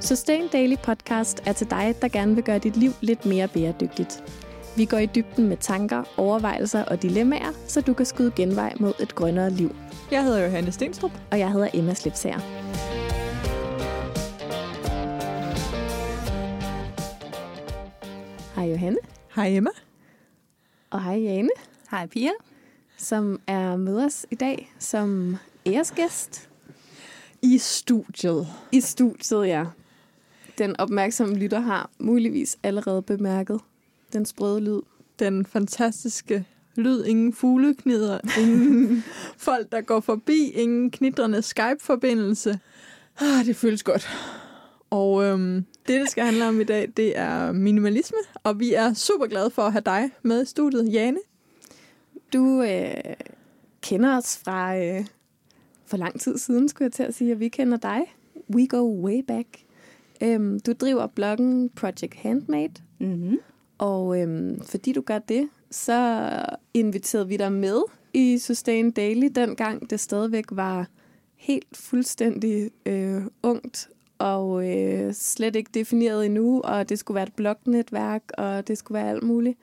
Sustain Daily Podcast er til dig, der gerne vil gøre dit liv lidt mere bæredygtigt. Vi går i dybden med tanker, overvejelser og dilemmaer, så du kan skyde genvej mod et grønnere liv. Jeg hedder Johanne Stenstrup. Og jeg hedder Emma Slipsager. Hej Johanne. Hej Emma. Og hej Jane. Hej Pia. Som er med os i dag som æresgæst. I studiet. I studiet, ja. Den opmærksomme lytter har muligvis allerede bemærket den sprøde lyd. Den fantastiske lyd, ingen fugleknider, ingen folk, der går forbi, ingen knitrende Skype-forbindelse. Ah, det føles godt. Og øhm, det, det skal handle om i dag, det er minimalisme, og vi er super glade for at have dig med i studiet, Jane. Du øh, kender os fra øh, for lang tid siden, skulle jeg til at sige, at vi kender dig. We go way back. Øhm, du driver bloggen Project Handmade, Mm-hmm. og øhm, fordi du gør det, så inviterede vi dig med i Sustain Daily, dengang det stadigvæk var helt fuldstændig øh, ungt og øh, slet ikke defineret endnu, og det skulle være et blognetværk, og det skulle være alt muligt.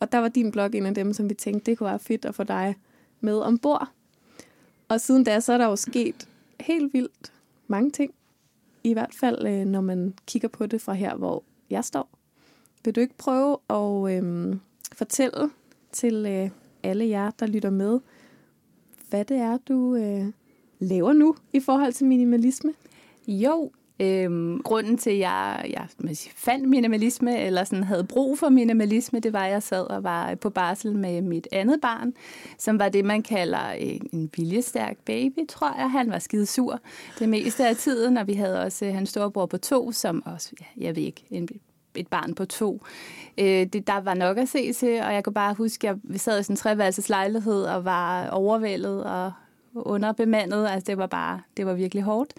Og der var din blog en af dem, som vi tænkte, det kunne være fedt at få dig med ombord. Og siden da, så er der jo sket helt vildt mange ting. I hvert fald, øh, når man kigger på det fra her, hvor jeg står. Vil du ikke prøve at øh, fortælle til øh, alle jer, der lytter med, hvad det er, du øh, laver nu i forhold til minimalisme? Jo, øhm, grunden til, at jeg, jeg man siger, fandt minimalisme, eller sådan havde brug for minimalisme, det var, at jeg sad og var øh, på barsel med mit andet barn, som var det, man kalder en, en viljestærk baby, tror jeg. Han var skide sur det meste af tiden, og vi havde også øh, hans storebror på to, som også, ja, jeg ved ikke, en, et barn på to. Øh, det, der var nok at se til, og jeg kan bare huske, at vi sad i sådan en treværelses lejlighed og var overvældet og underbemandet. Altså det var bare, det var virkelig hårdt.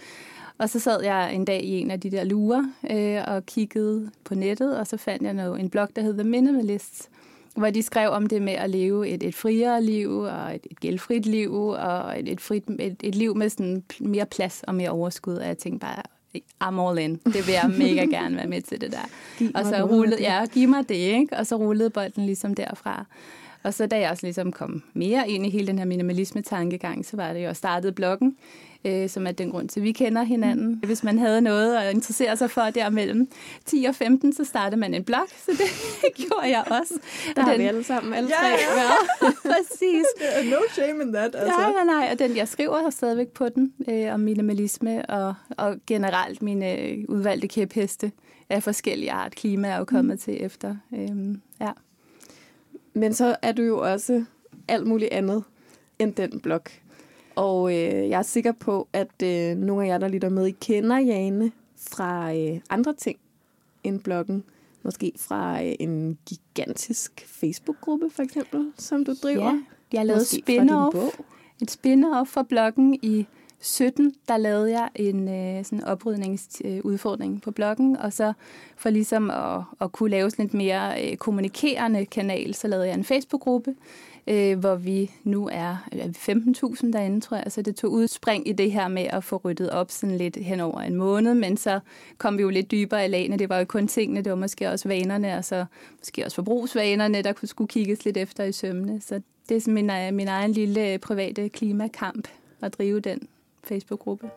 Og så sad jeg en dag i en af de der lurer øh, og kiggede på nettet, og så fandt jeg noget, en blog, der hed The Minimalists, hvor de skrev om det med at leve et, et friere liv og et, et gældfrit liv og et, et, frit, et, et liv med sådan mere plads og mere overskud. Og jeg tænkte bare, I'm all in. Det vil jeg mega gerne være med til det der. Giv og så rullede, ja, giv mig det, ikke? Og så rullede bolden ligesom derfra. Og så da jeg også ligesom kom mere ind i hele den her minimalisme-tankegang, så var det jo, at startede bloggen, øh, som er den grund til, at vi kender hinanden. Mm. Hvis man havde noget at interessere sig for der mellem 10 og 15, så startede man en blog, så det gjorde jeg også. Der Og har den- vi alle sammen, alle Ja, tre. ja. Præcis. No shame in that, altså. Nej, nej, nej. Og den, jeg skriver stadigvæk på den øh, om minimalisme og, og generelt mine øh, udvalgte kæpheste af forskellige art. Klima er jo kommet mm. til efter. Øhm, ja. Men så er du jo også alt muligt andet end den blog. Og øh, jeg er sikker på, at øh, nogle af jer, der lytter med, I kender Jane fra øh, andre ting end bloggen. Måske fra øh, en gigantisk Facebook-gruppe, for eksempel, som du driver. ja, jeg fra din spin-off. Et spin-off for bloggen i 17, der lavede jeg en øh, sådan oprydningsudfordring øh, på bloggen, og så for ligesom at, at kunne lave sådan lidt mere øh, kommunikerende kanal, så lavede jeg en Facebook-gruppe, øh, hvor vi nu er er 15.000 derinde, tror jeg. Så det tog udspring i det her med at få ryddet op sådan lidt hen over en måned, men så kom vi jo lidt dybere i lagene. Det var jo kun tingene, det var måske også vanerne, og så måske også forbrugsvanerne, der kunne skulle kigges lidt efter i sømmene. Så det er sådan min, øh, min egen lille øh, private klimakamp at drive den Facebook-gruppe.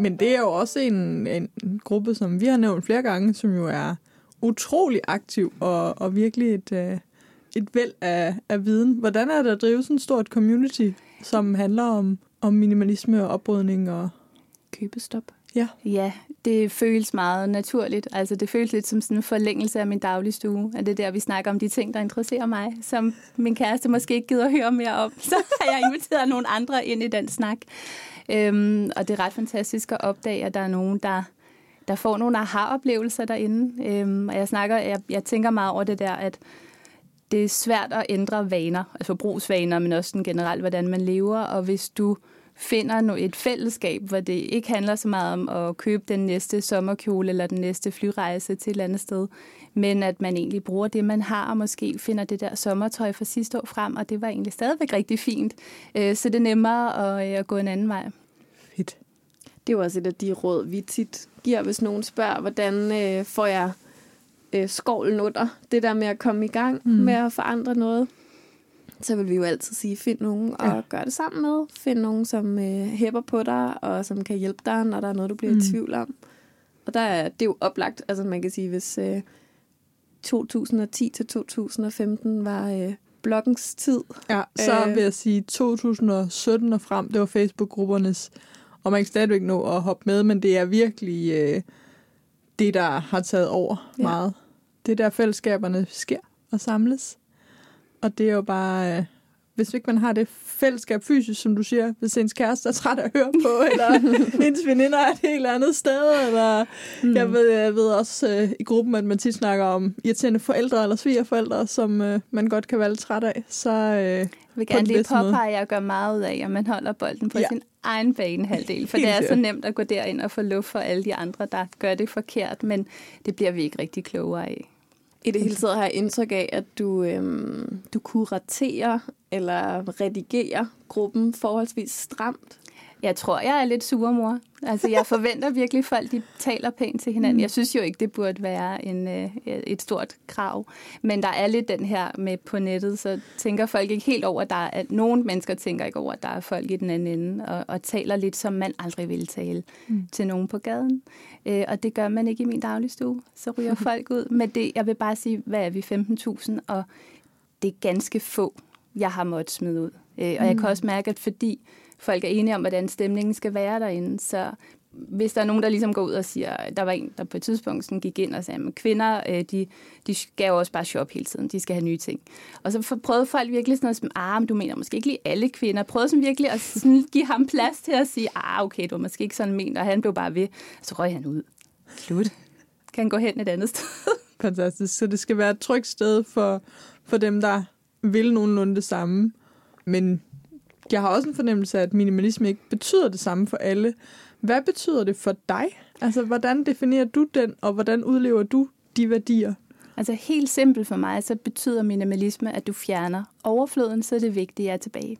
Men det er jo også en, en gruppe, som vi har nævnt flere gange, som jo er utrolig aktiv og, og virkelig et, øh, et væld af, af viden. Hvordan er det at drive sådan et stort community, som handler om, om minimalisme og oprydning? Og, Købestop. ja. Ja, det føles meget naturligt. Altså, det føles lidt som sådan en forlængelse af min dagligstue. At det er der, vi snakker om de ting, der interesserer mig, som min kæreste måske ikke gider at høre mere om. Så har jeg inviteret nogle andre ind i den snak. Øhm, og det er ret fantastisk at opdage, at der er nogen, der, der får nogle aha-oplevelser derinde. Øhm, og jeg, snakker, jeg, jeg tænker meget over det der, at det er svært at ændre vaner, altså brugsvaner, men også sådan generelt, hvordan man lever. Og hvis du finder et fællesskab, hvor det ikke handler så meget om at købe den næste sommerkjole eller den næste flyrejse til et eller andet sted, men at man egentlig bruger det, man har, og måske finder det der sommertøj fra sidste år frem, og det var egentlig stadigvæk rigtig fint. Øh, Så det er nemmere at, øh, at gå en anden vej. Fedt. det er jo også et af de råd, vi tit giver, hvis nogen spørger, hvordan øh, får jeg øh, skovlen under det der med at komme i gang mm. med at forandre noget. Så vil vi jo altid sige, find nogen og ja. gør det sammen med. Find nogen, som øh, hæpper på dig, og som kan hjælpe dig, når der er noget, du bliver mm. i tvivl om. Og der er, det er jo oplagt, altså man kan sige, hvis øh, 2010 til 2015 var øh, bloggens tid. Ja, så øh, vil jeg sige 2017 og frem, det var Facebook-gruppernes, og man kan stadigvæk nå at hoppe med, men det er virkelig øh, det, der har taget over ja. meget. Det er der fællesskaberne sker og samles. Og det er jo bare, øh, hvis ikke man har det fællesskab fysisk, som du siger, hvis ens kæreste er træt af at høre på, eller ens veninder er et helt andet sted, eller mm. jeg, ved, jeg ved også øh, i gruppen, at man tit snakker om irriterende forældre eller svigerforældre, som øh, man godt kan være lidt træt af. Så, øh, jeg vil gerne lige påpege, at jeg gør meget ud af, at man holder bolden på ja. sin egen banehalvdel, for det er så nemt at gå derind og få luft for alle de andre, der gør det forkert, men det bliver vi ikke rigtig klogere af. I det hele taget har jeg indtryk af, at du, øhm, du kuraterer eller redigerer gruppen forholdsvis stramt. Jeg tror, jeg er lidt surmor. Altså, jeg forventer virkelig, at folk de taler pænt til hinanden. Mm. Jeg synes jo ikke, det burde være en, øh, et stort krav. Men der er lidt den her med på nettet, så tænker folk ikke helt over, at der er, nogle mennesker tænker ikke over, at der er folk i den anden ende, og, og taler lidt, som man aldrig ville tale mm. til nogen på gaden. Øh, og det gør man ikke i min dagligstue. Så ryger folk ud. Men det, jeg vil bare sige, hvad er vi, 15.000? Og det er ganske få, jeg har måttet smide ud. Øh, og mm. jeg kan også mærke, at fordi folk er enige om, hvordan stemningen skal være derinde. Så hvis der er nogen, der ligesom går ud og siger, der var en, der på et tidspunkt sådan gik ind og sagde, at kvinder, øh, de, de skal jo også bare shoppe hele tiden, de skal have nye ting. Og så prøvede folk virkelig sådan noget som, ah, men du mener måske ikke lige alle kvinder. Prøvede sådan virkelig at sådan give ham plads til at sige, ah, okay, du var måske ikke sådan ment, og han blev bare ved. Så røg han ud. Slut. Kan han gå hen et andet sted. Fantastisk. Så det skal være et trygt sted for, for dem, der vil nogenlunde det samme. Men jeg har også en fornemmelse af, at minimalisme ikke betyder det samme for alle. Hvad betyder det for dig? Altså, hvordan definerer du den, og hvordan udlever du de værdier? Altså helt simpelt for mig, så betyder minimalisme, at du fjerner overfloden, så det vigtige er tilbage.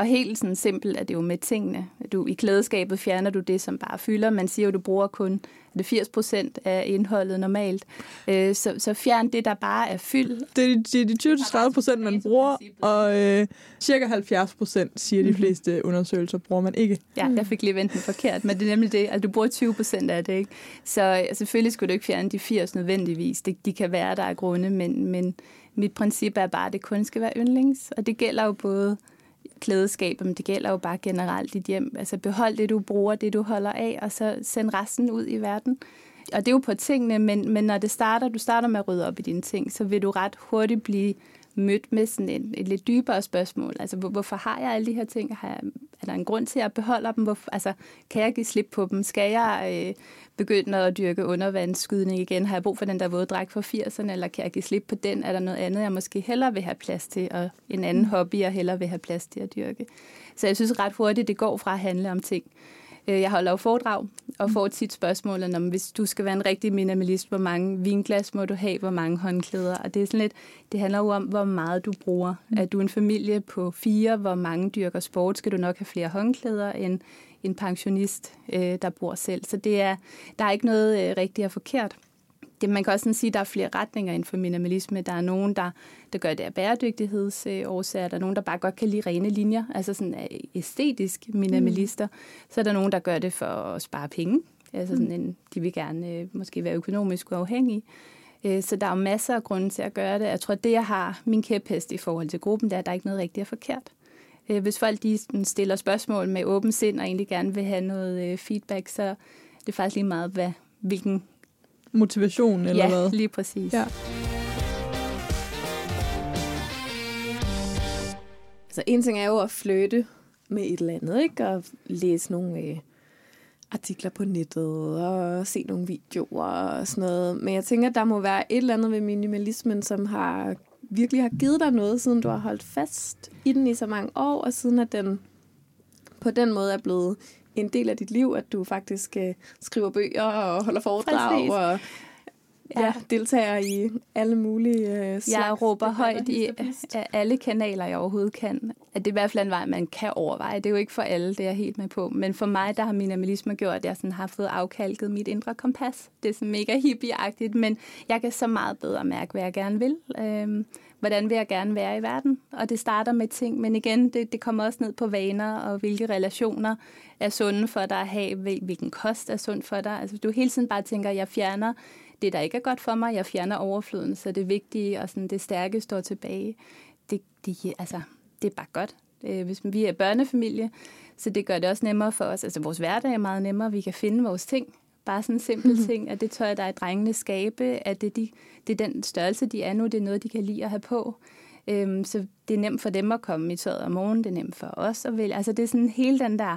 Og helt sådan simpelt er det jo med tingene. Du, I klædeskabet fjerner du det, som bare fylder. Man siger jo, at du bruger kun det 80 procent af indholdet normalt. Øh, så, så fjern det, der bare er fyld. Det er de, de 20-30 procent, man bruger, og øh, cirka 70 procent, siger de mhm. fleste undersøgelser, bruger man ikke. Ja, jeg fik lige vendt den forkert, men det er nemlig det. Altså, du bruger 20 procent af det, ikke? Så selvfølgelig skulle du ikke fjerne de 80 nødvendigvis. Det, de kan være der af grunde, men, men mit princip er bare, at det kun skal være yndlings. Og det gælder jo både klædeskab, men det gælder jo bare generelt dit hjem. Altså behold det, du bruger, det du holder af, og så send resten ud i verden. Og det er jo på tingene, men, men når det starter, du starter med at rydde op i dine ting, så vil du ret hurtigt blive mødt med sådan et, et lidt dybere spørgsmål. Altså, hvor, hvorfor har jeg alle de her ting? Har jeg, er der en grund til, at jeg beholder dem? Hvor, altså, kan jeg give slip på dem? Skal jeg øh, begynde at dyrke undervandsskydning igen? Har jeg brug for den der våde dræk fra 80'erne, eller kan jeg give slip på den? Er der noget andet, jeg måske hellere vil have plads til, og en anden hobby, jeg hellere vil have plads til at dyrke? Så jeg synes ret hurtigt, det går fra at handle om ting, Øh, jeg holder jo foredrag og får tit spørgsmål om, hvis du skal være en rigtig minimalist, hvor mange vinglas må du have, hvor mange håndklæder. Og det er sådan lidt, det handler jo om, hvor meget du bruger. Mm. Er du en familie på fire, hvor mange dyrker sport, skal du nok have flere håndklæder end en pensionist, øh, der bor selv. Så det er, der er ikke noget øh, rigtigt og forkert det, man kan også sådan sige, at der er flere retninger inden for minimalisme. Der er nogen, der, der gør det af bæredygtighedsårsager. Der er nogen, der bare godt kan lide rene linjer, altså sådan æstetisk minimalister. Mm. Så er der nogen, der gør det for at spare penge. Altså sådan en, de vil gerne øh, måske være økonomisk uafhængige. Øh, så der er jo masser af grunde til at gøre det. Jeg tror, at det, jeg har min kæphest i forhold til gruppen, det er, at der er ikke noget rigtigt og forkert. Øh, hvis folk de stiller spørgsmål med åben sind og egentlig gerne vil have noget feedback, så det er faktisk lige meget, hvad, hvilken motivation, eller ja, hvad? Ja, lige præcis. Ja. Altså en ting er jo at flytte med et eller andet, ikke? Og læse nogle øh, artikler på nettet og se nogle videoer og sådan noget. Men jeg tænker, at der må være et eller andet ved minimalismen, som har virkelig har givet dig noget, siden du har holdt fast i den i så mange år, og siden at den på den måde er blevet en del af dit liv, at du faktisk øh, skriver bøger og holder foredrag. Og ja. deltager i alle mulige øh, slags Jeg råber højt i af alle kanaler, jeg overhovedet kan. At det er i hvert fald en vej, man kan overveje. Det er jo ikke for alle, det er jeg helt med på. Men for mig, der har minimalisme gjort, at jeg sådan har fået afkalket mit indre kompas. Det er sådan mega hippieagtigt, men jeg kan så meget bedre mærke, hvad jeg gerne vil. Øhm, hvordan vil jeg gerne være i verden? Og det starter med ting, men igen, det, det kommer også ned på vaner og hvilke relationer er sunde for dig at have, hvil- hvilken kost er sund for dig. Altså, du hele tiden bare tænker, at jeg fjerner det, der ikke er godt for mig, jeg fjerner overfloden, så det vigtige og sådan det stærke står tilbage. Det, det, altså, det er bare godt. Øh, Hvis vi er børnefamilie, så det gør det også nemmere for os. Altså, vores hverdag er meget nemmere, vi kan finde vores ting. Bare sådan en simpel Mhm. ting, at det tøj, der er drengene skabe, at det, de, det er den størrelse, de er nu, det er noget, de kan lide at have på. Øhm, så det er nemt for dem at komme i tøjet om morgenen, det er nemt for os at vælge. Altså det er sådan hele den der,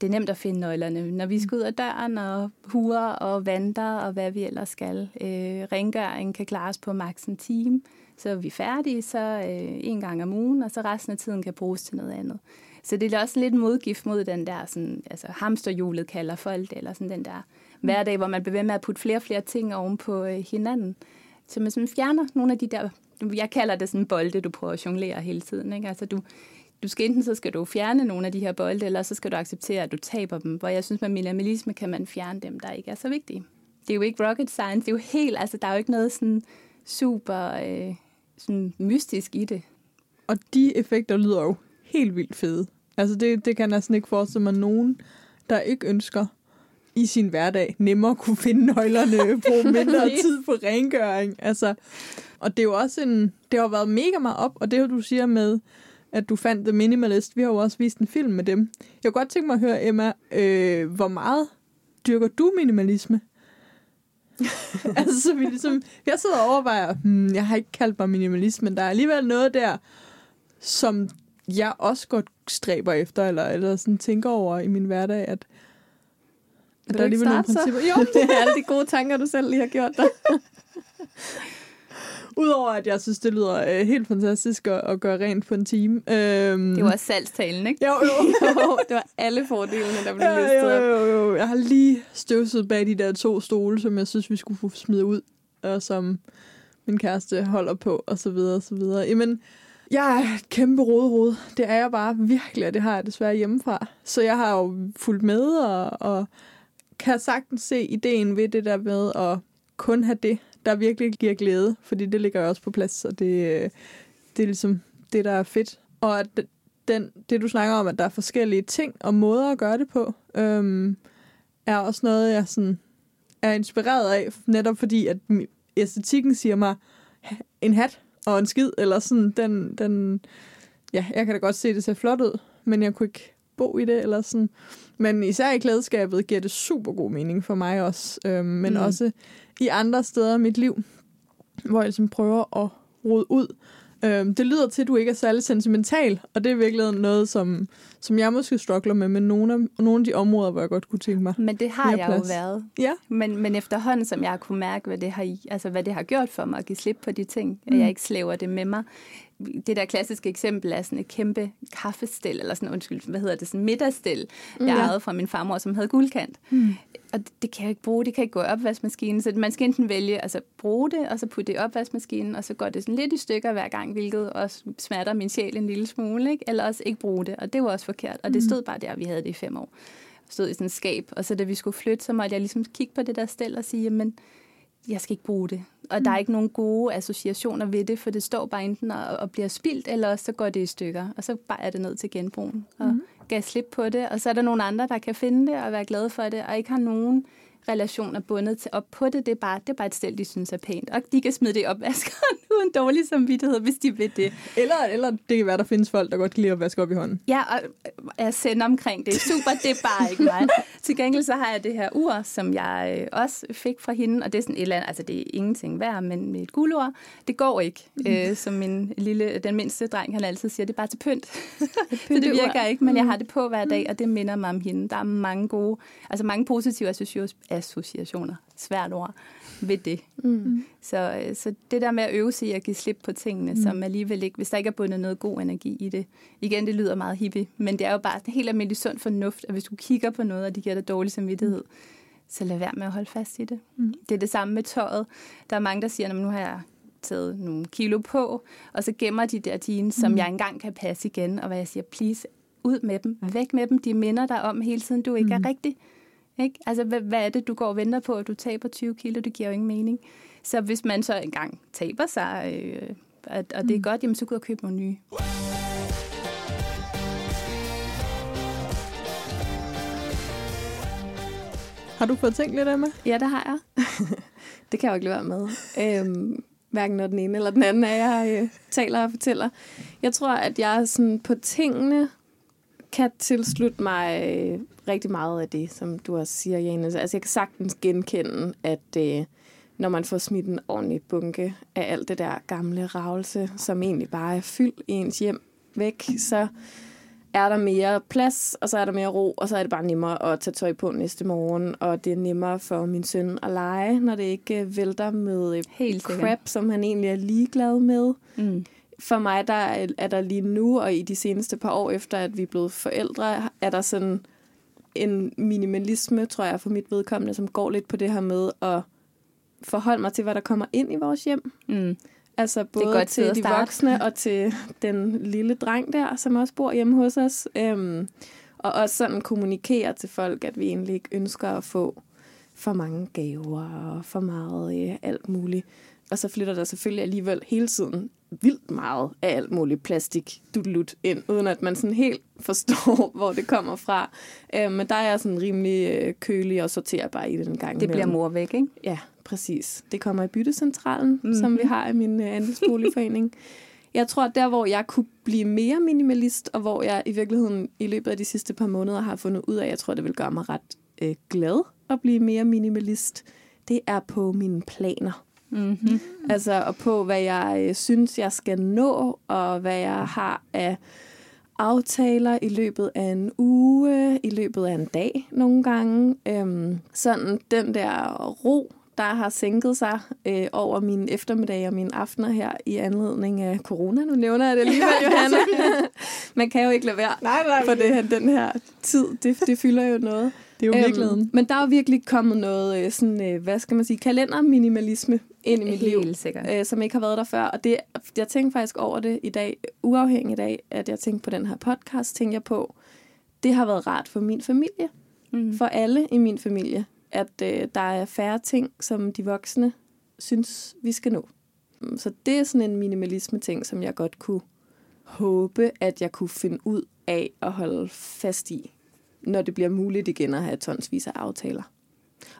det er nemt at finde nøglerne, når vi skal ud af døren og hure og vandrer og hvad vi ellers skal. Øh, rengøringen kan klares på maks en time, så er vi færdige så øh, en gang om ugen, og så resten af tiden kan bruges til noget andet. Så det er også lidt modgift mod den der sådan, altså hamsterhjulet kalder folk det, eller sådan den der hverdag, hvor man bliver ved med at putte flere og flere ting oven på øh, hinanden. Så man sådan fjerner nogle af de der, jeg kalder det sådan bolde, du prøver at jonglere hele tiden. Ikke? Altså du, du skal enten så skal du fjerne nogle af de her bolde, eller så skal du acceptere, at du taber dem. Hvor jeg synes, med minimalisme kan man fjerne dem, der ikke er så vigtige. Det er jo ikke rocket science, det er jo helt, altså der er jo ikke noget sådan super øh, sådan mystisk i det. Og de effekter lyder jo helt vildt fede. Altså det, det kan jeg næsten ikke forestille mig nogen, der ikke ønsker i sin hverdag nemmere kunne finde nøglerne, bruge mindre tid på rengøring. Altså, og det er jo også en, det har været mega meget op, og det du siger med, at du fandt The Minimalist. Vi har jo også vist en film med dem. Jeg kunne godt tænke mig at høre, Emma, øh, hvor meget dyrker du minimalisme? altså, så vi ligesom, jeg sidder og overvejer, hmm, jeg har ikke kaldt mig minimalist, men der er alligevel noget der, som jeg også godt stræber efter, eller, eller sådan tænker over i min hverdag, at, at du der er alligevel nogle starte så? principper. Jo, Det er alle de gode tanker, du selv lige har gjort dig. udover at jeg synes, det lyder øh, helt fantastisk at, at gøre rent på en time. Øhm, Det var salgstalen, ikke? Jo, jo. Jo, det var alle fordelene, der blev Ja, listet jo, op. jo, jo. Jeg har lige støvset bag de der to stole, som jeg synes, vi skulle få smidt ud, og som min kæreste holder på, og så videre, og så videre. Jamen, jeg er et kæmpe rodhoved. Det er jeg bare virkelig, og det har jeg desværre hjemmefra. Så jeg har jo fulgt med, og, og kan sagtens se ideen ved det der med at kun have det, der virkelig giver glæde, fordi det ligger jo også på plads, og det, øh, det er ligesom det, der er fedt. Og at den, det, du snakker om, at der er forskellige ting og måder at gøre det på, øhm, er også noget, jeg sådan er inspireret af, netop fordi, at æstetikken siger mig en hat og en skid, eller sådan, den, den, ja, jeg kan da godt se, at det ser flot ud, men jeg kunne ikke bo i det, eller sådan. Men især i klædeskabet giver det super god mening for mig også, øhm, men Mm. også i andre steder i mit liv, hvor jeg ligesom prøver at rode ud. Øhm, det lyder til, at du ikke er særlig sentimental, og det er virkelig noget, som, som jeg måske struggler med, med nogle af, nogle af de områder, hvor jeg godt kunne tænke mig. Men det har jeg jo plads. været. Ja. Men, men efterhånden, som jeg har kunne mærke, hvad det har, altså, hvad det har gjort for mig at give slip på de ting, mm. at jeg ikke slæver det med mig. Det der klassiske eksempel er sådan et kæmpe kaffestel, eller sådan, undskyld, hvad hedder det, sådan middagsstel, jeg Ja. ejede fra min farmor, som havde guldkant. Mm. Og det, det kan jeg ikke bruge, det kan ikke gå i opvaskemaskinen, så man skal enten vælge, altså bruge det, og så putte det i opvaskemaskinen, og så går det sådan lidt i stykker hver gang, hvilket også smerter min sjæl en lille smule, ikke? eller også ikke bruge det, og det var også forkert, og det stod bare der, vi havde det i fem år stod i sådan et skab, og så da vi skulle flytte, så måtte jeg ligesom kigge på det der stel og sige, jamen, jeg skal ikke bruge det. Og mm. der er ikke nogen gode associationer ved det, for det står bare enten og, og bliver spildt, eller også så går det i stykker, og så bare er det ned til genbrugen. Og Mhm. gav slip på det, og så er der nogle andre, der kan finde det og være glade for det, og ikke har nogen relationer bundet til op på det. Det er bare, det er bare et stel, de synes er pænt. Og de kan smide det i opvaskeren uden dårlig samvittighed, hvis de vil det. Eller, eller det kan være, der findes folk, der godt kan lide at vaske op i hånden. Ja, og jeg sender omkring det. er Super, det er bare ikke mig. Til gengæld så har jeg det her ur, som jeg øh, også fik fra hende, og det er sådan et eller andet, altså det er ingenting værd, men med et guldur, det går ikke. Øh, som min lille, den mindste dreng, han altid siger, det er bare til pynt. så det virker ikke, men jeg har det på hver dag, og det minder mig om hende. Der er mange gode, altså mange positive associ- associationer, svært ord, ved det. Mm. Så, øh, så det der med at øve sig i at give slip på tingene, mm. som alligevel ikke, hvis der ikke er bundet noget god energi i det. Igen, det lyder meget hippie, men det er jo bare helt almindelig sund fornuft, at hvis du kigger på noget, og det giver dig dårlig samvittighed, så lad være med at holde fast i det. Mm. Det er det samme med tøjet. Der er mange, der siger, at nu har jeg taget nogle kilo på, og så gemmer de der jeans, som mm. jeg engang kan passe igen, og hvad jeg siger, please, ud med dem, væk med dem, de minder dig om hele tiden, du ikke mm. er rigtig. Ikke? Altså, hvad, hvad er det, du går og venter på, at du taber 20 kilo? Det giver jo ingen mening. Så hvis man så engang taber sig, øh, og, og det er mm. godt, jamen, så gå ud og købe nogle nye. Har du fået tænkt lidt, Emma? Ja, det har jeg. det kan jeg jo ikke lade være med. Øhm, hverken når den ene eller den anden af jer øh, taler og fortæller. Jeg tror, at jeg sådan på tingene kan tilslutte mig øh, rigtig meget af det, som du også siger, Jane. Altså, jeg kan sagtens genkende, at øh, når man får smidt en ordentlig bunke af alt det der gamle ravelse, som egentlig bare er fyldt i ens hjem væk, så er der mere plads, og så er der mere ro, og så er det bare nemmere at tage tøj på næste morgen, og det er nemmere for min søn at lege, når det ikke øh, vælter med øh, Helt crap, som han egentlig er ligeglad med. Mm. For mig der er, er der lige nu, og i de seneste par år efter, at vi er blevet forældre, er der sådan en minimalisme, tror jeg, for mit vedkommende, som går lidt på det her med at forholde mig til, hvad der kommer ind i vores hjem. Mm. Altså både godt til de voksne og til den lille dreng der, som også bor hjemme hos os. Øhm, og også sådan kommunikere til folk, at vi egentlig ikke ønsker at få for mange gaver og for meget øh, alt muligt. Og så flytter der selvfølgelig alligevel hele tiden vildt meget af alt muligt plastik dudelut ind, uden at man sådan helt forstår, hvor det kommer fra. Øh, men der er jeg sådan rimelig øh, kølig og sorterer bare i den gang. Det bliver mor væk, ikke? Ja, præcis. Det kommer i byttecentralen, mm-hmm. som vi har i min øh, andelsboligforening. Jeg tror, der hvor jeg kunne blive mere minimalist, og hvor jeg i virkeligheden i løbet af de sidste par måneder har fundet ud af, at jeg tror, det vil gøre mig ret øh, glad at blive mere minimalist, det er på mine planer. Mm-hmm. Altså, og på, hvad jeg øh, synes, jeg skal nå, og hvad jeg har af aftaler i løbet af en uge, i løbet af en dag nogle gange. Øhm, sådan den der ro, der har sænket sig øh, over mine eftermiddage og mine aftener her i anledning af corona. Nu nævner jeg det alligevel, Johanna. Man kan jo ikke lade være nej, nej, for det, den her tid. Det, det fylder jo noget. Det er jo virkeligheden. Øhm, men der er jo virkelig kommet noget, øh, sådan, øh, hvad skal man sige, kalenderminimalisme ind i mit Helt liv, sikkert. øh, som ikke har været der før. Og det, jeg tænkte faktisk over det i dag, uafhængigt af, at jeg tænkte på den her podcast, tænkte jeg på, det har været rart for min familie. Mm. For alle i min familie at øh, der er færre ting, som de voksne synes, vi skal nå. Så det er sådan en minimalisme-ting, som jeg godt kunne håbe, at jeg kunne finde ud af at holde fast i, når det bliver muligt igen at have tonsvis af aftaler.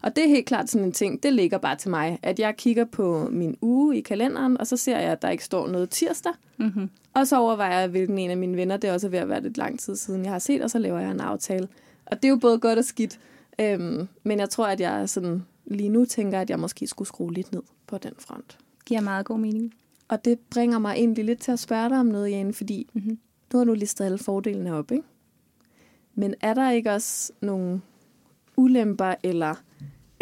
Og det er helt klart sådan en ting, det ligger bare til mig, at jeg kigger på min uge i kalenderen, og så ser jeg, at der ikke står noget tirsdag. Mm-hmm. Og så overvejer jeg, hvilken en af mine venner, det er også ved at være lidt lang tid siden, jeg har set, og så laver jeg en aftale. Og det er jo både godt og skidt. Øhm, men jeg tror, at jeg sådan, lige nu tænker, at jeg måske skulle skrue lidt ned på den front. Giver meget god mening. Og det bringer mig egentlig lidt til at spørge dig om noget, Jane, fordi mm-hmm. nu har du listet alle fordelene op, ikke? Men er der ikke også nogle ulemper, eller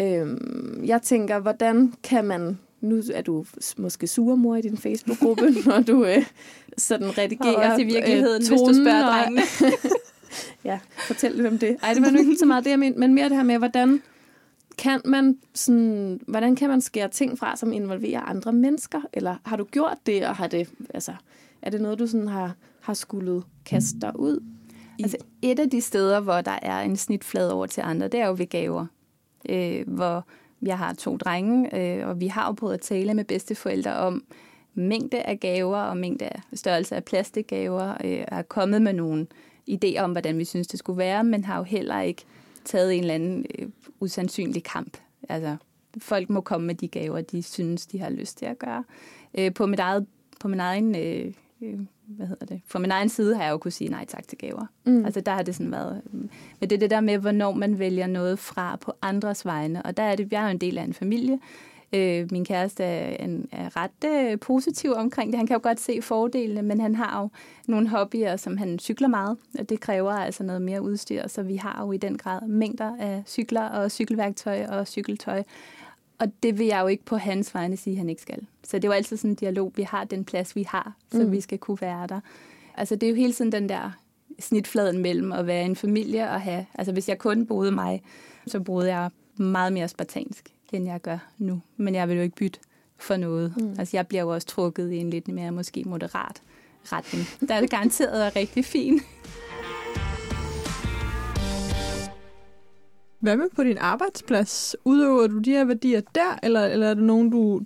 øhm, jeg tænker, hvordan kan man, nu er du måske surmor i din Facebook-gruppe, når du øh, sådan redigerer og også i virkeligheden, øh, tonen, hvis du spørger drengene. ja, fortæl lidt om det. Ej, det var nu ikke så meget det, jeg men mere det her med, hvordan kan man sådan, hvordan kan man skære ting fra, som involverer andre mennesker? Eller har du gjort det, og har det, altså, er det noget, du sådan har, har skulle kaste dig ud i? Altså, et af de steder, hvor der er en snitflade over til andre, det er jo ved gaver. Øh, hvor jeg har to drenge, øh, og vi har jo prøvet at tale med bedsteforældre om mængde af gaver og mængde af størrelse af plastikgaver, øh, er kommet med nogle idéer om, hvordan vi synes, det skulle være, men har jo heller ikke taget en eller anden øh, usandsynlig kamp. Altså, folk må komme med de gaver, de synes, de har lyst til at gøre. Øh, på, mit eget, på min egen... Øh, øh, hvad hedder det? For min egen side har jeg jo kunne sige nej tak til gaver. Mm. Altså der har det sådan været... Men det er det der med, hvornår man vælger noget fra på andres vegne. Og der er det, jeg er jo en del af en familie, Øh, min kæreste er, en, er ret øh, positiv omkring det. Han kan jo godt se fordelene, men han har jo nogle hobbyer, som han cykler meget, og det kræver altså noget mere udstyr, så vi har jo i den grad mængder af cykler og cykelværktøj og cykeltøj. Og det vil jeg jo ikke på hans vegne sige, at han ikke skal. Så det er jo altid sådan en dialog. Vi har den plads, vi har, så mm. vi skal kunne være der. Altså det er jo hele tiden den der snitfladen mellem at være en familie og have... Altså hvis jeg kun boede mig, så boede jeg meget mere spartansk, end jeg gør nu. Men jeg vil jo ikke bytte for noget. Mm. Altså, jeg bliver jo også trukket i en lidt mere måske moderat retning. Der er det garanteret er rigtig fint. Hvad med på din arbejdsplads? Udøver du de her værdier der, eller, eller er det nogen, du,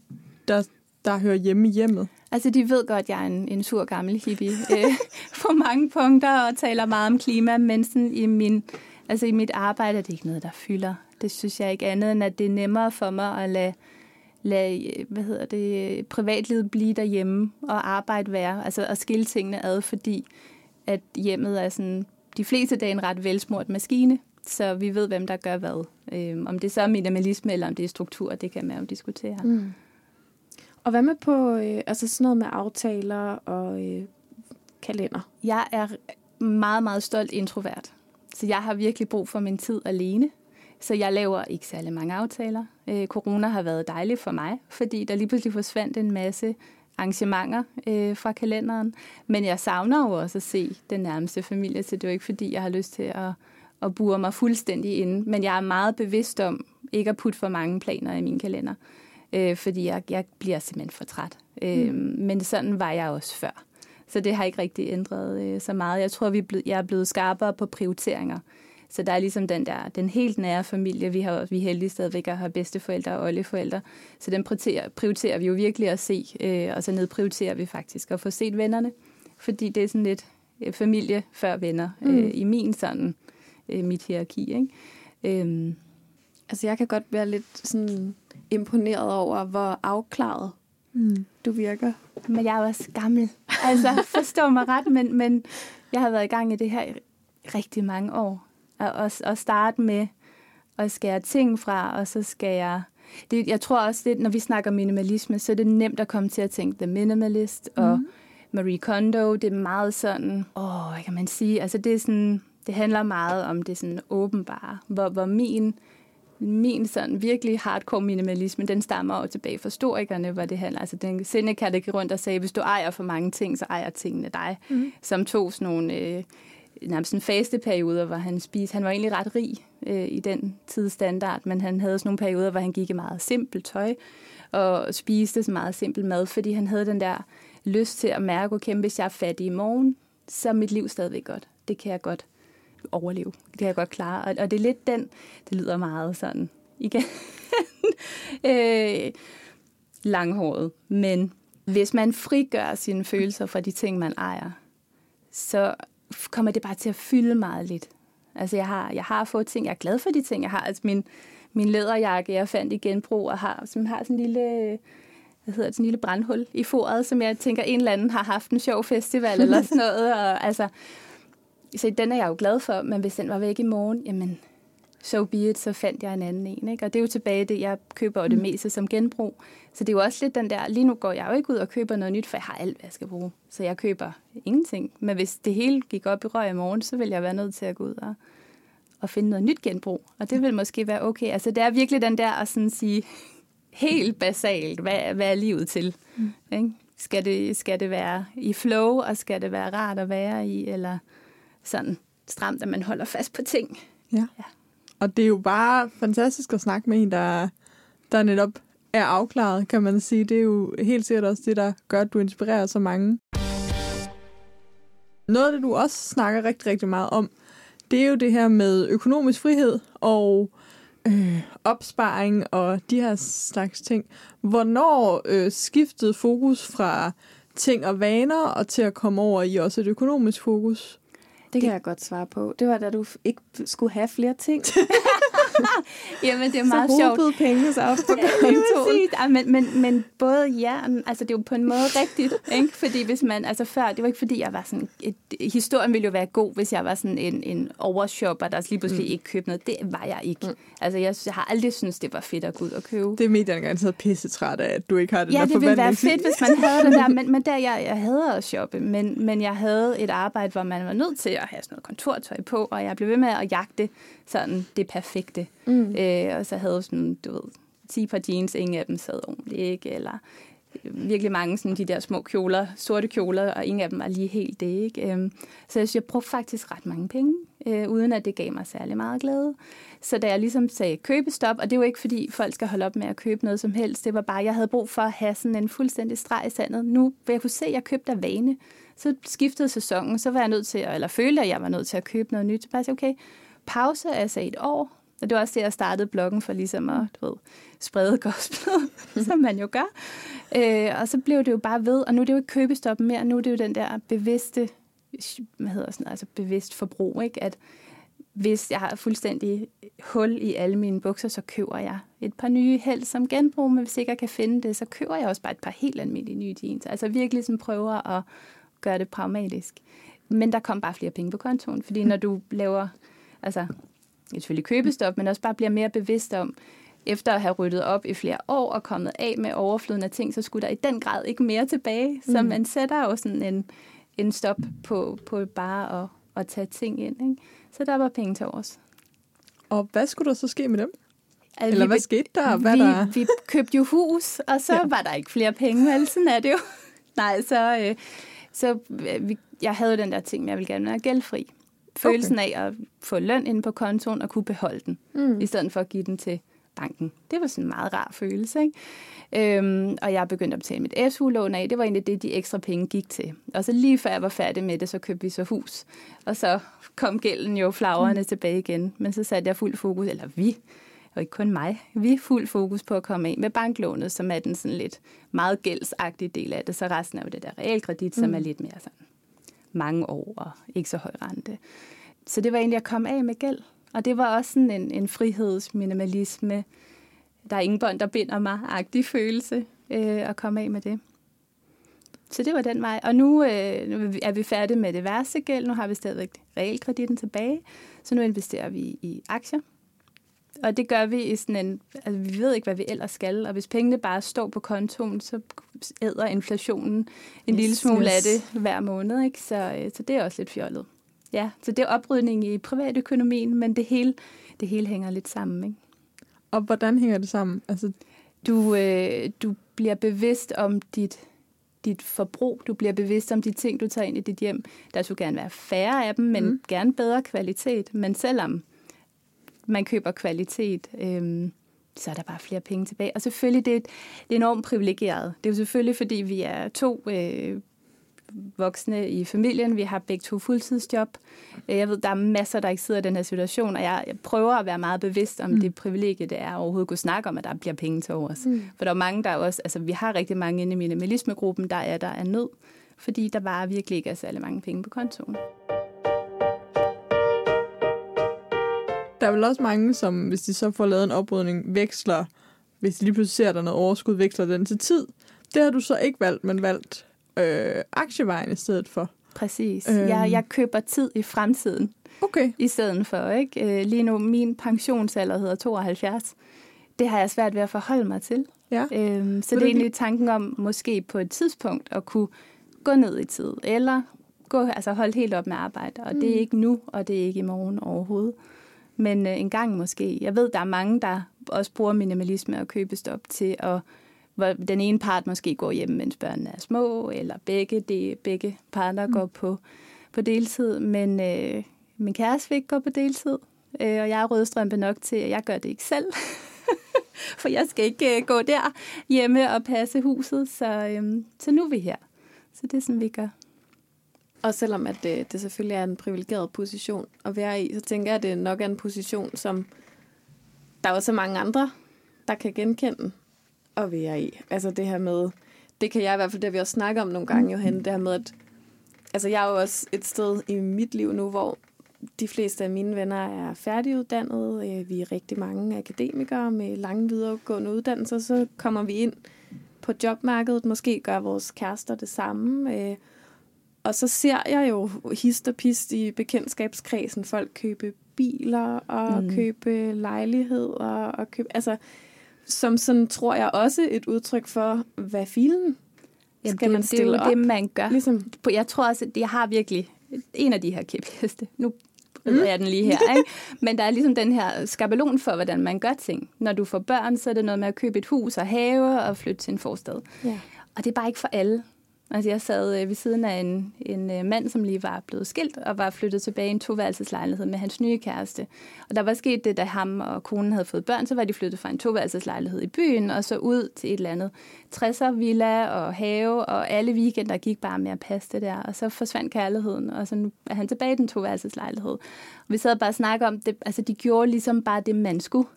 der, der hører hjemme i hjemmet? Altså, de ved godt, at jeg er en, en sur gammel hippie øh, på mange punkter og taler meget om klima, men sådan i, min, altså i mit arbejde er det ikke noget, der fylder. Det synes jeg ikke andet, end at det er nemmere for mig at lade, lade hvad hedder det, privatlivet blive derhjemme og arbejde være, altså at skille tingene ad, fordi at hjemmet er sådan de fleste dage en ret velsmurt maskine, så vi ved, hvem der gør hvad. Øhm, om det så er minimalisme, eller om det er struktur, det kan man jo diskutere. Mm. Og hvad med på øh, altså sådan noget med aftaler og øh, kalender? Jeg er meget, meget stolt introvert. Så jeg har virkelig brug for min tid alene. Så jeg laver ikke særlig mange aftaler. Øh, corona har været dejlig for mig, fordi der lige pludselig forsvandt en masse arrangementer øh, fra kalenderen. Men jeg savner jo også at se den nærmeste familie, så det er jo ikke fordi, jeg har lyst til at, at bure mig fuldstændig inde. Men jeg er meget bevidst om ikke at putte for mange planer i min kalender øh, fordi jeg, jeg bliver simpelthen for træt. Øh, mm. Men sådan var jeg også før. Så det har ikke rigtig ændret øh, så meget. Jeg tror, vi er blevet, jeg er blevet skarpere på prioriteringer. Så der er ligesom den der, den helt nære familie. Vi, har, vi er heldige stadigvæk at have bedsteforældre og oldeforældre. Så den prioriterer, prioriterer vi jo virkelig at se. Øh, og så nedprioriterer vi faktisk at få set vennerne. Fordi det er sådan lidt øh, familie før venner mm. øh, i min sådan, øh, mit hierarki. Ikke? Øh, Altså, jeg kan godt være lidt sådan imponeret over, hvor afklaret mm. du virker. Men jeg er også gammel. Altså, forstå mig ret, men, men jeg har været i gang i det her i rigtig mange år. Og, og, og starte med at skære ting fra, og så skal jeg... Det, jeg tror også, det, når vi snakker minimalisme, så er det nemt at komme til at tænke The Minimalist og mm. Marie Kondo. Det er meget sådan, åh, hvad kan man sige? Altså, det er sådan, det handler meget om det sådan åbenbare, hvor, hvor min min sådan virkelig hardcore minimalisme, den stammer jo tilbage fra historikerne, hvor det handler. Altså den Seneca, der gik rundt og sagde, hvis du ejer for mange ting, så ejer tingene dig. Mm. Som tog sådan nogle øh, nærmest en faste perioder, hvor han spiste. Han var egentlig ret rig øh, i den tidsstandard, men han havde sådan nogle perioder, hvor han gik i meget simpelt tøj og spiste så meget simpel mad, fordi han havde den der lyst til at mærke, okay, hvis jeg er fattig i morgen, så er mit liv stadigvæk godt. Det kan jeg godt overleve. Det kan jeg godt klare. Og, og det er lidt den, det lyder meget sådan, igen, øh, langhåret. Men hvis man frigør sine følelser fra de ting, man ejer, så kommer det bare til at fylde meget lidt. Altså, jeg har, jeg har fået ting, jeg er glad for de ting, jeg har. Altså, min, min læderjakke, jeg fandt i genbrug, og har, som har sådan en lille hvad hedder det, sådan en lille brandhul i foret, som jeg tænker, en eller anden har haft en sjov festival eller sådan noget. Og, altså, så den er jeg jo glad for, men hvis den var væk i morgen, jamen, so be it, så fandt jeg en anden en. Ikke? Og det er jo tilbage det, jeg køber det mm. meste som genbrug. Så det er jo også lidt den der, lige nu går jeg jo ikke ud og køber noget nyt, for jeg har alt, hvad jeg skal bruge. Så jeg køber ingenting. Men hvis det hele gik op i røg i morgen, så vil jeg være nødt til at gå ud og, og finde noget nyt genbrug. Og det vil måske være okay. Altså det er virkelig den der at sådan sige, helt basalt, hvad, hvad er livet til? Mm. Ikke? Skal, det, skal det være i flow, og skal det være rart at være i, eller sådan stramt, at man holder fast på ting. Ja. ja. Og det er jo bare fantastisk at snakke med en, der, der netop er afklaret, kan man sige. Det er jo helt sikkert også det, der gør, at du inspirerer så mange. Noget af det, du også snakker rigtig, rigtig meget om, det er jo det her med økonomisk frihed og øh, opsparing og de her slags ting. Hvornår øh, skiftede fokus fra ting og vaner og til at komme over i også et økonomisk fokus? Det kan det... jeg godt svare på. Det var da du ikke skulle have flere ting. Jamen, det er meget så sjovt. penge så op på kontoen. Ja, men, men, men både ja, altså det er jo på en måde rigtigt, ikke? Fordi hvis man, altså før, det var ikke fordi, jeg var sådan, et, historien ville jo være god, hvis jeg var sådan en, en overshopper, der lige pludselig mm. ikke købte noget. Det var jeg ikke. Mm. Altså jeg, jeg har aldrig syntes, det var fedt at gå ud og købe. Det er medierne garanteret pisse træt af, at du ikke har den ja, der det ville være fedt, hvis man havde den der, men, men der, jeg, jeg havde at shoppe, men, men jeg havde et arbejde, hvor man var nødt til at have sådan noget kontortøj på, og jeg blev ved med at jagte sådan det perfekte. Mm. Øh, og så havde sådan, du ved, 10 par jeans, ingen af dem sad ordentligt, ikke? Eller øh, virkelig mange sådan de der små kjoler, sorte kjoler, og ingen af dem var lige helt det, ikke? Øhm, så jeg, synes, jeg brugte faktisk ret mange penge øh, uden at det gav mig særlig meget glæde. Så da jeg ligesom sagde købestop, og det er jo ikke fordi folk skal holde op med at købe noget som helst, det var bare, jeg havde brug for at have sådan en fuldstændig streg i sandet. Nu vil jeg kunne se, at jeg købte af vane. Så skiftede sæsonen, så var jeg nødt til, at, eller følte, at jeg var nødt til at købe noget nyt. Så bare sagde, okay, pause altså et år, og det var også det, jeg startede bloggen for ligesom at du ved, sprede gospel, som man jo gør. Øh, og så blev det jo bare ved, og nu er det jo ikke købestoppen mere, nu er det jo den der bevidste, hvad hedder sådan, altså bevidst forbrug, ikke? at hvis jeg har fuldstændig hul i alle mine bukser, så køber jeg et par nye held som genbrug, men hvis ikke jeg kan finde det, så køber jeg også bare et par helt almindelige nye jeans. Altså virkelig sådan prøver at gøre det pragmatisk. Men der kom bare flere penge på kontoen, fordi når du laver, altså selvfølgelig købestop, men også bare bliver mere bevidst om, efter at have ryddet op i flere år og kommet af med overflyden af ting, så skulle der i den grad ikke mere tilbage. Så mm. man sætter jo sådan en, en stop på, på bare at, at tage ting ind. Ikke? Så der var penge til os. Og hvad skulle der så ske med dem? Altså, Eller vi, hvad skete der? Hvad vi, der? vi købte jo hus, og så ja. var der ikke flere penge. Vel? Sådan er det jo. Nej, så, øh, så øh, vi, jeg havde den der ting, at jeg ville gerne være gældfri. Følelsen okay. af at få løn ind på kontoen og kunne beholde den, mm. i stedet for at give den til banken. Det var sådan en meget rar følelse. Ikke? Øhm, og jeg begyndte at betale mit SU-lån af. Det var egentlig det, de ekstra penge gik til. Og så lige før jeg var færdig med det, så købte vi så hus. Og så kom gælden jo flagrende mm. tilbage igen. Men så satte jeg fuld fokus, eller vi, og ikke kun mig, vi fuld fokus på at komme af med banklånet, som er den sådan lidt meget gældsagtige del af det. Så resten er jo det der realkredit, mm. som er lidt mere sådan mange år og ikke så høj rente. Så det var egentlig at komme af med gæld. Og det var også sådan en, en frihedsminimalisme. Der er ingen bånd, der binder mig, agtig følelse øh, at komme af med det. Så det var den vej. Og nu, øh, nu er vi færdige med det værste gæld. Nu har vi stadigvæk realkreditten tilbage. Så nu investerer vi i aktier. Og det gør vi i sådan en... Altså, vi ved ikke, hvad vi ellers skal. Og hvis pengene bare står på kontoen, så æder inflationen en yes, lille smule yes. af det hver måned. Ikke? Så, øh, så det er også lidt fjollet. Ja, så det er oprydning i privatøkonomien, men det hele, det hele hænger lidt sammen. Ikke? Og hvordan hænger det sammen? Altså... Du, øh, du bliver bevidst om dit, dit forbrug. Du bliver bevidst om de ting, du tager ind i dit hjem. Der skulle gerne være færre af dem, men mm. gerne bedre kvalitet. Men selvom man køber kvalitet, øh, så er der bare flere penge tilbage. Og selvfølgelig, det er, det er enormt privilegeret. Det er jo selvfølgelig, fordi vi er to øh, voksne i familien. Vi har begge to fuldtidsjob. Øh, jeg ved, der er masser, der ikke sidder i den her situation, og jeg, jeg prøver at være meget bevidst om mm. det privilegie, det er at overhovedet kunne snakke om, at der bliver penge til os. Mm. For der er mange, der også, altså vi har rigtig mange inde i minimalismegruppen, der er der er nød, fordi der bare virkelig ikke er særlig mange penge på kontoen. Der er vel også mange, som hvis de så får lavet en oprydning, veksler, hvis de lige pludselig ser, der noget overskud, veksler den til tid. Det har du så ikke valgt, men valgt øh, aktievejen i stedet for. Præcis. Øhm. Jeg, jeg køber tid i fremtiden. Okay. I stedet for, ikke? Øh, lige nu, min pensionsalder hedder 72. Det har jeg svært ved at forholde mig til. Ja. Øhm, så det er egentlig tanken om, måske på et tidspunkt, at kunne gå ned i tid, eller gå, altså holde helt op med arbejde. Og mm. det er mm. ikke nu, og det er ikke i morgen overhovedet. Men øh, en gang måske. Jeg ved, der er mange, der også bruger minimalisme og købestop til at hvor den ene part måske går hjem, mens børnene er små, eller begge, det, begge parter mm. går på, på deltid. Men øh, min kæreste vil ikke gå på deltid, øh, og jeg er rødstrømpe nok til, at jeg gør det ikke selv. For jeg skal ikke øh, gå der hjemme og passe huset, så, øh, så nu er vi her. Så det er sådan, vi gør. Og selvom at det, det selvfølgelig er en privilegeret position at være i, så tænker jeg, at det nok er en position, som der er også mange andre, der kan genkende at være i. Altså det her med, det kan jeg i hvert fald, det vi også snakker om nogle gange, Johan, det her med, at altså jeg er jo også et sted i mit liv nu, hvor de fleste af mine venner er færdiguddannede. Øh, vi er rigtig mange akademikere med lange videregående uddannelser. Så kommer vi ind på jobmarkedet. Måske gør vores kærester det samme. Øh, og så ser jeg jo hist og pist i bekendtskabskredsen folk købe biler og mm. købe lejligheder og købe... Altså, som sådan, tror jeg, også et udtryk for, hvad filen Jamen, skal det, man stille det er jo op. det, man gør. Ligesom. Jeg tror også, at jeg har virkelig en af de her kæpheste. Nu mm. ved jeg den lige her. Ikke? Men der er ligesom den her skabelon for, hvordan man gør ting. Når du får børn, så er det noget med at købe et hus og have og flytte til en forstad. Ja. Og det er bare ikke for alle. Altså jeg sad øh, ved siden af en, en øh, mand, som lige var blevet skilt, og var flyttet tilbage i en toværelseslejlighed med hans nye kæreste. Og der var sket det, da ham og konen havde fået børn, så var de flyttet fra en toværelseslejlighed i byen, og så ud til et eller andet 60'er villa og have, og alle weekender gik bare med at passe det der. Og så forsvandt kærligheden, og så nu er han tilbage i den toværelseslejlighed. Og vi sad bare og snakkede om det, altså de gjorde ligesom bare det, man skulle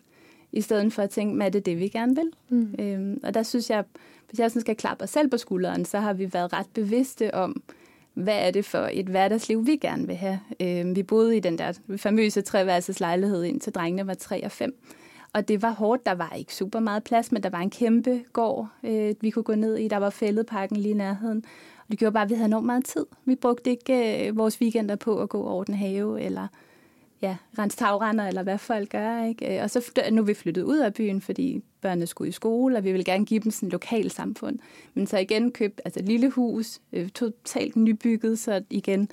i stedet for at tænke, hvad er det det, vi gerne vil? Mm. Øhm, og der synes jeg, hvis jeg sådan skal klappe os selv på skulderen, så har vi været ret bevidste om, hvad er det for et hverdagsliv, vi gerne vil have. Øhm, vi boede i den der famøse treværelseslejlighed ind til drengene var 3 og 5. Og det var hårdt. Der var ikke super meget plads, men der var en kæmpe gård, øh, vi kunne gå ned i. Der var fældeparken lige i nærheden. Og det gjorde bare, at vi havde enormt meget tid. Vi brugte ikke øh, vores weekender på at gå over den have, eller ja, rense tagrender, eller hvad folk gør. Ikke? Og så nu er vi flyttet ud af byen, fordi børnene skulle i skole, og vi vil gerne give dem sådan et lokal samfund. Men så igen købt altså et lille hus, øh, totalt nybygget, så igen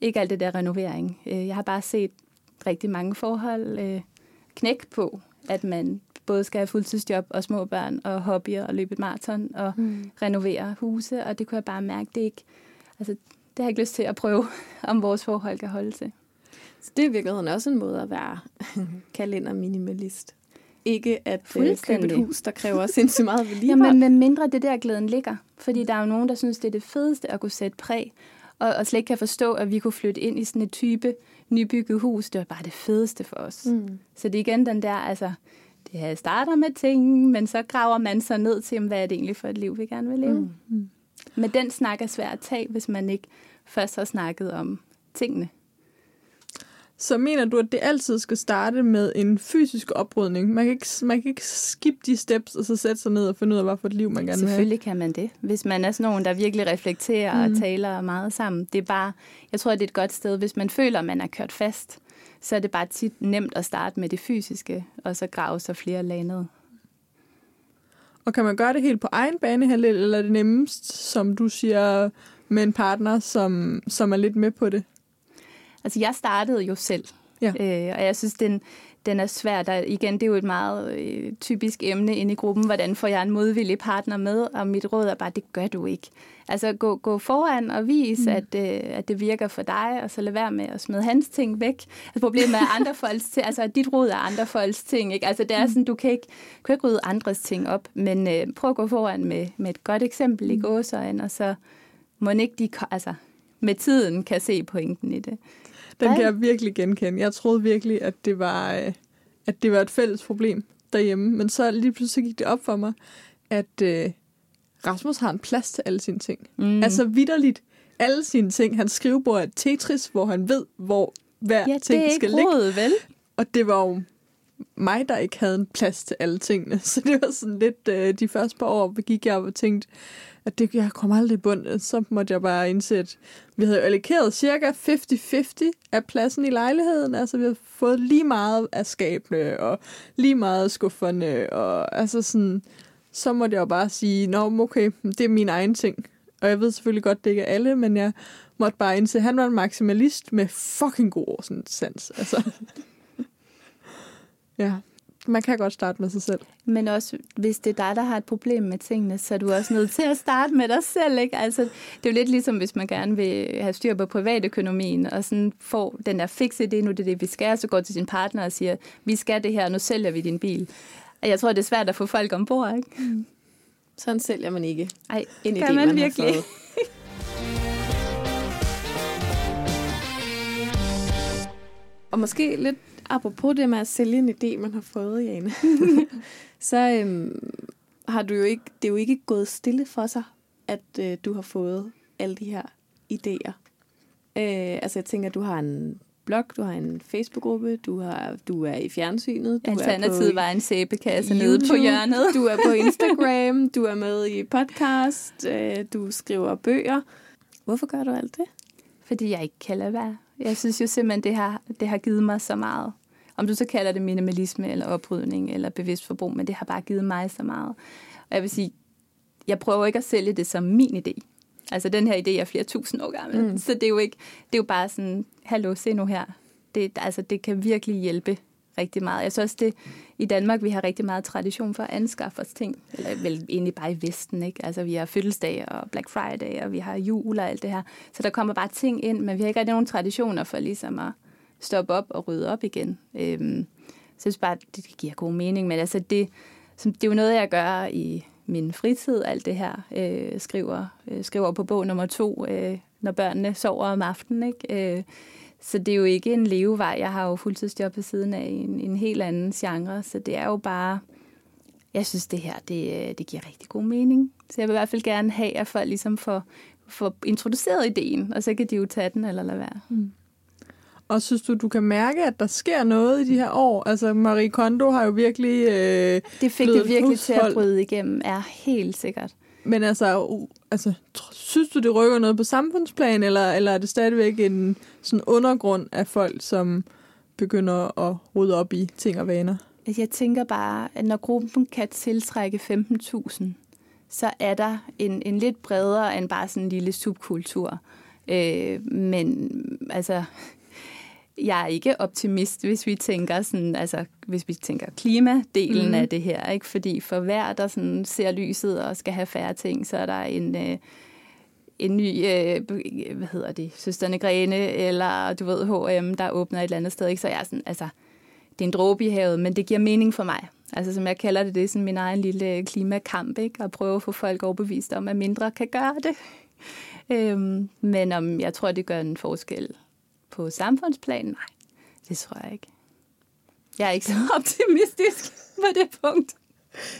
ikke alt det der renovering. Øh, jeg har bare set rigtig mange forhold øh, knæk på, at man både skal have fuldtidsjob og små børn og hobbyer og løbe et maraton og mm. renovere huse, og det kunne jeg bare mærke, det ikke, altså, det har jeg ikke lyst til at prøve, om vores forhold kan holde til. Så det er i virkeligheden også en måde at være kalenderminimalist. Ikke at øh, købe et hus, der kræver sindssygt meget vedligehold. Jamen, med mindre det der glæden ligger. Fordi der er jo nogen, der synes, det er det fedeste at kunne sætte præg. Og, og slet ikke kan forstå, at vi kunne flytte ind i sådan et type nybygget hus. Det var bare det fedeste for os. Mm. Så det er igen den der, altså, det her starter med ting, men så graver man sig ned til, hvad er det egentlig for et liv, vi gerne vil leve. Mm. Mm. Men den snak er svær at tage, hvis man ikke først har snakket om tingene. Så mener du, at det altid skal starte med en fysisk oprydning? Man kan ikke, man kan ikke skip de steps, og så sætte sig ned og finde ud af, hvad for et liv man gerne vil have. Selvfølgelig kan man det. Hvis man er sådan nogen, der virkelig reflekterer mm. og taler meget sammen. Det er bare, jeg tror, det er et godt sted. Hvis man føler, at man er kørt fast, så er det bare tit nemt at starte med det fysiske, og så grave sig flere lag ned. Og kan man gøre det helt på egen bane, eller er det nemmest, som du siger, med en partner, som, som er lidt med på det? Altså, jeg startede jo selv, ja. øh, og jeg synes, den, den er svær. Der, igen, det er jo et meget øh, typisk emne inde i gruppen, hvordan får jeg en modvillig partner med, og mit råd er bare, det gør du ikke. Altså, gå, gå foran og vis, mm. at, øh, at det virker for dig, og så lad være med at smide hans ting væk. Altså, problemet er andre folks ting, altså, dit råd er andre folks ting, ikke? Altså, det er mm. sådan, du kan ikke, du kan ikke rydde andres ting op, men øh, prøv at gå foran med, med et godt eksempel mm. i gåsøjne, og så må ikke de, altså, med tiden kan se pointen i det. Den kan jeg virkelig genkende. Jeg troede virkelig, at det var, øh, at det var et fælles problem derhjemme. Men så lige pludselig gik det op for mig, at øh, Rasmus har en plads til alle sine ting. Mm. Altså vidderligt alle sine ting. Hans skrivebord er Tetris, hvor han ved, hvor hver ja, ting skal ligge. Råd, vel? Og det var jo mig, der ikke havde en plads til alle tingene. Så det var sådan lidt, øh, de første par år, hvor gik jeg og tænkte, at det, jeg kom aldrig i bund. Så måtte jeg bare indse, at vi havde allokeret cirka 50-50 af pladsen i lejligheden. Altså, vi havde fået lige meget af skabene, og lige meget af skufferne, og altså sådan, så måtte jeg jo bare sige, nå, okay, det er min egen ting. Og jeg ved selvfølgelig godt, det ikke er alle, men jeg måtte bare indse, at han var en maksimalist med fucking god sans. Altså. ja man kan godt starte med sig selv. Men også, hvis det er dig, der har et problem med tingene, så er du også nødt til at starte med dig selv. Ikke? Altså, det er jo lidt ligesom, hvis man gerne vil have styr på privatøkonomien, og sådan får den der fikse idé, nu det er det, vi skal, så går til sin partner og siger, vi skal det her, nu sælger vi din bil. Og jeg tror, det er svært at få folk ombord, ikke? Mm. Sådan sælger man ikke. Nej, en idé, man, man virkelig. og måske lidt apropos det med at sælge en idé, man har fået, Jane, så øhm, har du jo ikke, det er jo ikke gået stille for sig, at øh, du har fået alle de her idéer. Øh, altså jeg tænker, du har en blog, du har en Facebook-gruppe, du, har, du er i fjernsynet. Du Alternativet er på, var en sæbekasse nede på hjørnet. Du er på Instagram, du er med i podcast, øh, du skriver bøger. Hvorfor gør du alt det? Fordi jeg ikke kan lade være. Jeg synes jo simpelthen, det har, det har givet mig så meget. Om du så kalder det minimalisme, eller oprydning, eller bevidst forbrug, men det har bare givet mig så meget. Og jeg vil sige, jeg prøver ikke at sælge det som min idé. Altså, den her idé er flere tusind år gammel. Mm. Så det er jo ikke, det er jo bare sådan, hallo, se nu her. Det, altså, det kan virkelig hjælpe rigtig meget. Jeg synes også, det i Danmark, vi har rigtig meget tradition for at anskaffe os ting. Eller vel egentlig bare i Vesten, ikke? Altså, vi har fødselsdag og Black Friday, og vi har jul og alt det her. Så der kommer bare ting ind, men vi har ikke rigtig nogen traditioner for ligesom at stoppe op og rydde op igen. Øhm, så jeg synes bare, det giver god mening. Men altså, det, som, det er jo noget, jeg gør i min fritid, alt det her. Øh, skriver, øh, skriver på bog nummer to, øh, når børnene sover om aftenen. Ikke? Øh, så det er jo ikke en levevej. Jeg har jo fuldtidsjob på siden af en, en helt anden genre, så det er jo bare... Jeg synes, det her, det, øh, det giver rigtig god mening. Så jeg vil i hvert fald gerne have, at folk ligesom får, får introduceret ideen, og så kan de jo tage den eller lade være. Mm. Og synes du, du kan mærke, at der sker noget i de her år? Altså, Marie Kondo har jo virkelig øh, Det fik det virkelig til at bryde igennem, er helt sikkert. Men altså, uh, altså, synes du, det rykker noget på samfundsplan, eller, eller er det stadigvæk en sådan undergrund af folk, som begynder at rydde op i ting og vaner? Jeg tænker bare, at når gruppen kan tiltrække 15.000, så er der en, en lidt bredere end bare sådan en lille subkultur. Øh, men altså, jeg er ikke optimist, hvis vi tænker sådan, altså hvis vi tænker klimadelen mm. af det her, ikke? Fordi for hver, der sådan ser lyset og skal have færre ting, så er der en, øh, en ny, øh, hvad hedder det, Søsterne Grene, eller du ved, H&M, der åbner et eller andet sted, ikke? Så jeg er sådan, altså, det er en dråbe i havet, men det giver mening for mig. Altså som jeg kalder det, det er sådan min egen lille klimakamp, ikke? At prøve at få folk overbevist om, at mindre kan gøre det. Øhm, men om jeg tror, det gør en forskel på samfundsplan? Nej, det tror jeg ikke. Jeg er ikke så optimistisk på det punkt.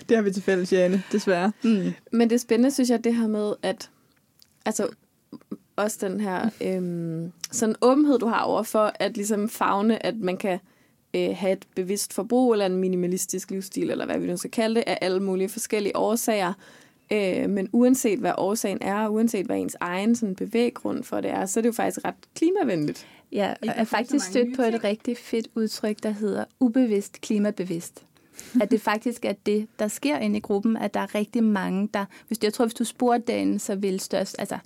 Det har vi til fælles, Jane, desværre. Mm. Men det spændende, synes jeg, det her med, at altså, også den her øhm, sådan åbenhed, du har over for at ligesom fagne, at man kan øh, have et bevidst forbrug eller en minimalistisk livsstil, eller hvad vi nu skal kalde det, af alle mulige forskellige årsager. Øh, men uanset hvad årsagen er, uanset hvad ens egen sådan, bevæggrund for det er, så er det jo faktisk ret klimavenligt. Ja, jeg er faktisk stødt på et rigtig fedt udtryk, der hedder ubevidst klimabevidst. at det faktisk er det, der sker inde i gruppen, at der er rigtig mange, der... Hvis, jeg tror, hvis du spurgte dagen, så vil størst... Altså,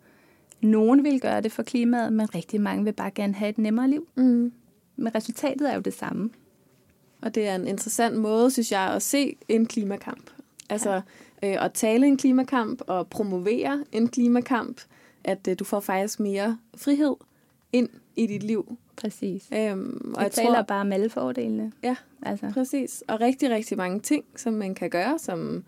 nogen vil gøre det for klimaet, men rigtig mange vil bare gerne have et nemmere liv. Mm. Men resultatet er jo det samme. Og det er en interessant måde, synes jeg, at se en klimakamp. Altså ja. øh, at tale en klimakamp og promovere en klimakamp, at øh, du får faktisk mere frihed ind i dit liv. Præcis. Øhm, og jeg, jeg taler tror, bare om alle fordelene. Ja, altså. præcis. Og rigtig, rigtig mange ting, som man kan gøre, som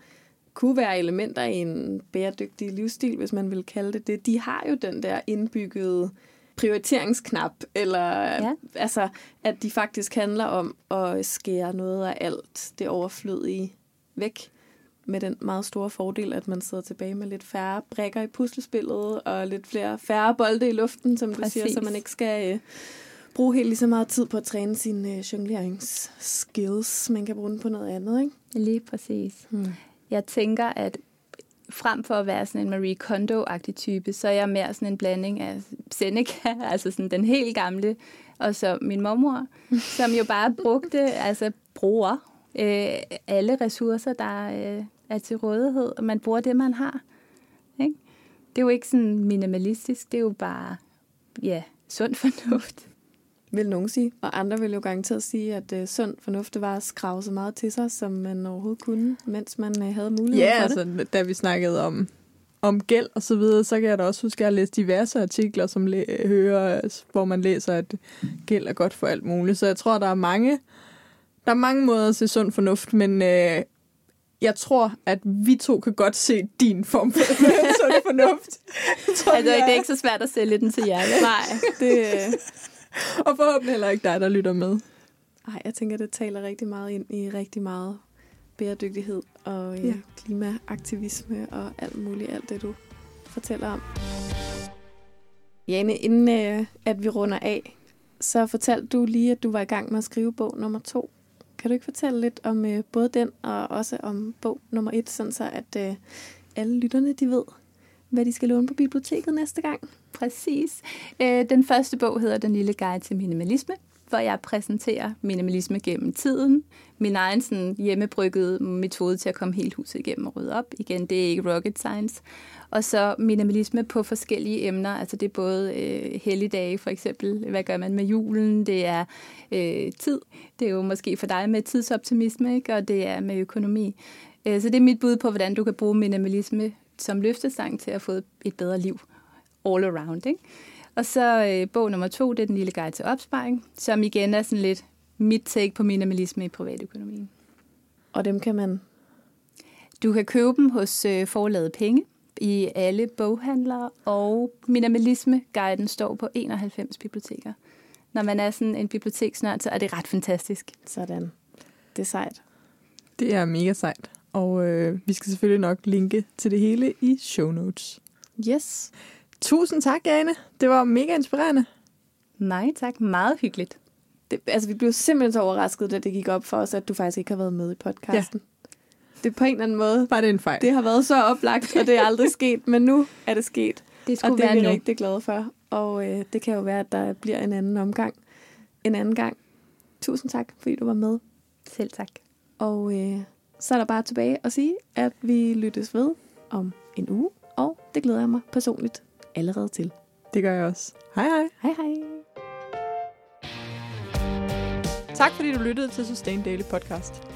kunne være elementer i en bæredygtig livsstil, hvis man vil kalde det det. De har jo den der indbyggede prioriteringsknap, eller ja. altså, at de faktisk handler om at skære noget af alt det overflødige væk med den meget store fordel, at man sidder tilbage med lidt færre brækker i puslespillet, og lidt flere færre bolde i luften, som du Præcis. siger, så man ikke skal øh, bruge helt lige så meget tid på at træne sine øh, jongleringsskills. Man kan bruge den på noget andet, ikke? Lige præcis. Hmm. Jeg tænker, at frem for at være sådan en Marie Kondo-agtig type, så er jeg mere sådan en blanding af Seneca, altså sådan den helt gamle, og så min mormor, som jo bare brugte, altså bruger øh, alle ressourcer, der, øh, er til rådighed, og man bruger det, man har. Ikke? Det er jo ikke sådan minimalistisk, det er jo bare, ja, sund fornuft. Vil nogen sige. Og andre vil jo garanteret sige, at uh, sund fornuft var at skrave så meget til sig, som man overhovedet kunne, mens man uh, havde mulighed ja, for det. Ja, altså, da vi snakkede om, om gæld og så videre, så kan jeg da også huske, at jeg har læst diverse artikler, som læ- hører, hvor man læser, at gæld er godt for alt muligt. Så jeg tror, der er mange, der er mange måder at se sund fornuft, men øh, jeg tror, at vi to kan godt se din form for sund fornuft. tror, altså, det er ikke så svært at sælge den til jer. Nej, det... og forhåbentlig heller ikke dig, der lytter med. Nej, jeg tænker, det taler rigtig meget ind i rigtig meget bæredygtighed og ja. klimaaktivisme og alt muligt, alt det du fortæller om. Jane, inden øh, at vi runder af, så fortalte du lige, at du var i gang med at skrive bog nummer to. Kan du ikke fortælle lidt om øh, både den og også om bog nummer et, sådan så at øh, alle lytterne de ved, hvad de skal låne på biblioteket næste gang? Præcis. Øh, den første bog hedder Den lille guide til minimalisme. hvor jeg præsenterer minimalisme gennem tiden. Min egen sådan, hjemmebryggede metode til at komme helt huset igennem og rydde op. Igen, det er ikke rocket science. Og så minimalisme på forskellige emner. Altså det er både øh, helligdage for eksempel. Hvad gør man med julen? Det er øh, tid. Det er jo måske for dig med tidsoptimisme, ikke? og det er med økonomi. Øh, så det er mit bud på, hvordan du kan bruge minimalisme som løftestang til at få et bedre liv all around. Ikke? Og så øh, bog nummer to, det er Den lille guide til opsparing, som igen er sådan lidt mit take på minimalisme i privatøkonomien. Og dem kan man? Du kan købe dem hos øh, forlaget Penge i alle boghandlere, og Minimalisme-guiden står på 91 biblioteker. Når man er sådan en biblioteksnørd, så er det ret fantastisk. Sådan. Det er sejt. Det er mega sejt. Og øh, vi skal selvfølgelig nok linke til det hele i show notes. Yes. Tusind tak, Jane. Det var mega inspirerende. Nej, tak. Meget hyggeligt. Det, altså, vi blev simpelthen så overrasket, da det gik op for os, at du faktisk ikke har været med i podcasten. Ja. Det på en eller anden måde. Var det en fejl? Det har været så oplagt, og det er aldrig sket, men nu er det sket. Det skulle og det er vi nu. rigtig glade for. Og øh, det kan jo være, at der bliver en anden omgang en anden gang. Tusind tak, fordi du var med. Selv tak. Og øh, så er der bare tilbage at sige, at vi lyttes ved om en uge, og det glæder jeg mig personligt allerede til. Det gør jeg også. Hej hej. Hej hej. Tak fordi du lyttede til Sustain Daily Podcast.